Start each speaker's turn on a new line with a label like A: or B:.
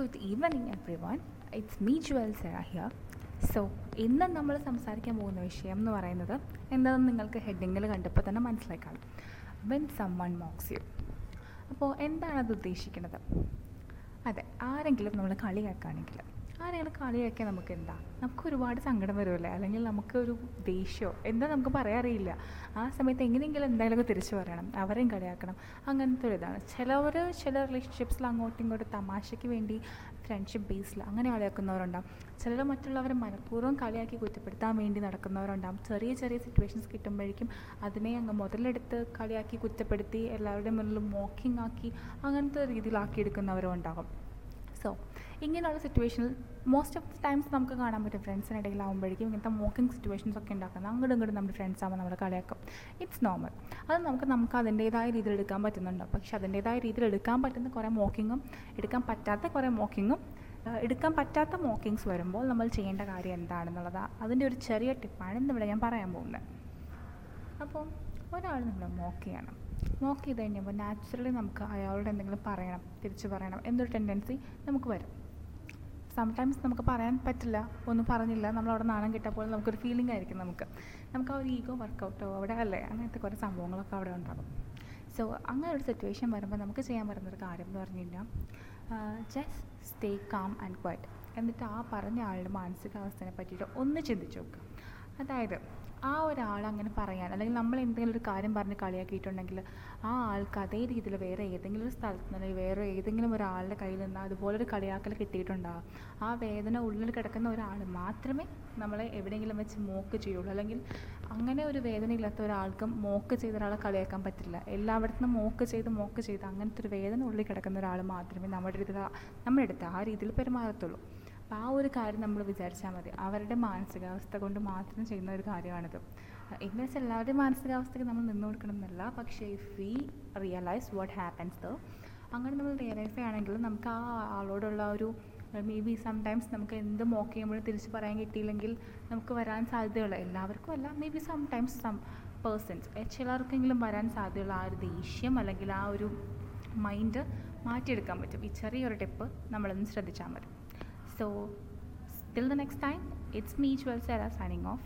A: Everyone it's me Jewel Sera here so ഇന്ന് നമ്മൾ സംസാരിക്കാൻ പോകുന്ന വിഷയം എന്ന് പറയുന്നത് എന്താണെന്ന് നിങ്ങൾക്ക് ഹെഡിങ്ങിൽ കണ്ടപ്പോൾ തന്നെ മനസ്സിലായി കാണും when someone mocks you അപ്പോൾ എന്താണത് ഉദ്ദേശിക്കുന്നത്? അതെ ആരെങ്കിലും നമ്മൾ കളിയാക്കുകയാണെങ്കിൽ ആരെങ്കിലും കളിയാക്കിയാൽ നമുക്ക് എന്താ നമുക്ക് ഒരുപാട് സങ്കടം വരുമല്ലേ അല്ലെങ്കിൽ നമുക്ക് ഒരു ദേഷ്യമോ എന്താ നമുക്ക് പറയാറിയില്ല ആ സമയത്ത് എങ്ങനെയെങ്കിലും എന്തായാലും തിരിച്ചു പറയണം. അവരെയും കളിയാക്കണം. അങ്ങനത്തെ ഒരു ഇതാണ്. ചിലവർ ചില റിലേഷൻഷിപ്സിൽ അങ്ങോട്ടും ഇങ്ങോട്ടും തമാശയ്ക്ക് വേണ്ടി ഫ്രണ്ട്ഷിപ്പ് ബേസിൽ അങ്ങനെ കളിയാക്കുന്നവരുണ്ടാവും. ചിലർ മറ്റുള്ളവരെ മനഃപൂർവം കളിയാക്കി കുറ്റപ്പെടുത്താൻ വേണ്ടി നടക്കുന്നവരുണ്ടാവും. ചെറിയ ചെറിയ സിറ്റുവേഷൻസ് കിട്ടുമ്പോഴേക്കും അതിനെ അങ്ങ് മുതലെടുത്ത് കളിയാക്കി കുറ്റപ്പെടുത്തി എല്ലാവരുടെയും മുന്നിൽ മോക്കിംഗ് ആക്കി അങ്ങനത്തെ രീതിയിലാക്കി എടുക്കുന്നവരും ഉണ്ടാകും സോ ഇങ്ങനെയുള്ള സിറ്റുവേഷനിൽ മോസ്റ്റ് ഓഫ് ദി ടൈംസ് നമുക്ക് കാണാൻ പറ്റും ഫ്രണ്ട്സിനിടയിലാവുമ്പോഴേക്കും ഇങ്ങനത്തെ മോക്കിംഗ് സിറ്റുവേഷൻസ് ഒക്കെ ഉണ്ടാക്കുന്നത്. അങ്ങോട്ടും ഇങ്ങോട്ടും നമ്മുടെ ഫ്രണ്ട്സ് ആകുമ്പോൾ നമ്മൾ കളിയാക്കും. ഇറ്റ്സ് നോർമൽ അത് നമുക്ക് നമുക്ക് അതിന്റേതായ രീതിയിൽ എടുക്കാൻ പറ്റുന്നുണ്ടോ. പക്ഷെ അതിന്റേതായ രീതിയിൽ എടുക്കാൻ പറ്റുന്ന കുറേ മോക്കിങ്ങും എടുക്കാൻ പറ്റാത്ത കുറേ മോക്കിങ്ങും എടുക്കാൻ പറ്റാത്ത മോക്കിങ്സ് വരുമ്പോൾ നമ്മൾ ചെയ്യേണ്ട കാര്യം എന്താണെന്നുള്ളത്. അതിന്റെ ഒരു ചെറിയ ടിപ്പാണ് ഇന്നിവിടെ ഞാൻ പറയാൻ പോകുന്നത്. അപ്പോൾ ഒരാൾ നമ്മളെ മോക്ക് ചെയ്യണം. മോക്ക് ചെയ്ത് കഴിഞ്ഞപ്പോൾ നാച്ചുറലി നമുക്ക് അയാളോട് എന്തെങ്കിലും പറയണം തിരിച്ചു പറയണം. എന്നൊരു ടെൻഡൻസി നമുക്ക് വരും. സംടൈംസ് നമുക്ക് പറയാൻ പറ്റില്ല ഒന്നും പറഞ്ഞില്ല. നമ്മളവിടെ നാണം കിട്ടപ്പോൾ നമുക്കൊരു ഫീലിംഗ് ആയിരിക്കും നമുക്ക്. നമുക്ക് ആ ഒരു ഈഗോ വർക്കൗട്ടോ അവിടെ അല്ലേ? അങ്ങനത്തെ കുറേ സംഭവങ്ങളൊക്കെ അവിടെ ഉണ്ടാകും സോ അങ്ങനെ ഒരു സിറ്റുവേഷൻ വരുമ്പോൾ നമുക്ക് ചെയ്യാൻ പറ്റുന്നൊരു കാര്യം എന്ന് പറഞ്ഞു കഴിഞ്ഞാൽ just stay calm and quiet എന്നിട്ട് ആ പറഞ്ഞ ആളുടെ മാനസികാവസ്ഥയെ പറ്റിയിട്ട് ഒന്ന് ചിന്തിച്ച് നോക്കുക. അതായത് ആ ഒരാൾ അങ്ങനെ പറയാൻ അല്ലെങ്കിൽ നമ്മൾ എന്തെങ്കിലും ഒരു കാര്യം പറഞ്ഞ് കളിയാക്കിയിട്ടുണ്ടെങ്കിൽ ആ ആൾക്ക് അതേ രീതിയിൽ വേറെ ഏതെങ്കിലും ഒരു സ്ഥലത്ത് നിന്ന് അല്ലെങ്കിൽ വേറെ ഏതെങ്കിലും ഒരാളുടെ കയ്യിൽ നിന്ന് അതുപോലൊരു കളിയാക്കൽ കിട്ടിയിട്ടുണ്ടാകും ആ വേദന ഉള്ളിൽ കിടക്കുന്ന ഒരാൾ മാത്രമേ നമ്മളെ എവിടെയെങ്കിലും വെച്ച് മോക്ക് ചെയ്യുള്ളൂ. അല്ലെങ്കിൽ അങ്ങനെ ഒരു വേദന ഇല്ലാത്ത ഒരാൾക്കും മോക്ക് ചെയ്ത ഒരാളെ കളിയാക്കാൻ പറ്റില്ല. എല്ലായിടത്തും മോക്ക് ചെയ്ത് മോക്ക് ചെയ്ത് അങ്ങനത്തെ ഒരു വേദന ഉള്ളിൽ കിടക്കുന്ന ഒരാൾ മാത്രമേ നമ്മുടെ അടുത്ത് നമ്മുടെ അടുത്ത് ആ രീതിയിൽ പെരുമാറത്തുള്ളൂ. അപ്പോൾ ആ ഒരു കാര്യം നമ്മൾ വിചാരിച്ചാൽ മതി. അവരുടെ മാനസികാവസ്ഥ കൊണ്ട് മാത്രം ചെയ്യുന്ന ഒരു കാര്യമാണിത്. വെച്ചാൽ എല്ലാവരുടെയും മാനസികാവസ്ഥയ്ക്ക് നമ്മൾ നിന്ന് കൊടുക്കണമെന്നല്ല. പക്ഷേ if we realise what happens the അങ്ങനെ നമ്മൾ റിയലൈസ് ചെയ്യുകയാണെങ്കിൽ നമുക്ക് ആ ആളോടുള്ള ഒരു മേ ബി സംടൈംസ് നമുക്ക് എന്ത് മോക്ക് ചെയ്യുമ്പോഴും തിരിച്ച് പറയാൻ കിട്ടിയില്ലെങ്കിൽ നമുക്ക് വരാൻ സാധ്യതയുള്ള എല്ലാവർക്കും അല്ല may be sometimes some persons ചിലർക്കെങ്കിലും വരാൻ സാധ്യതയുള്ള ആ ഒരു ദേഷ്യം അല്ലെങ്കിൽ ആ ഒരു മൈൻഡ് മാറ്റിയെടുക്കാൻ പറ്റും. ഈ ചെറിയൊരു ടിപ്പ് നമ്മളൊന്ന് ശ്രദ്ധിച്ചാൽ മതി. So, till the next time, it's me, Jewel Sarah, signing off.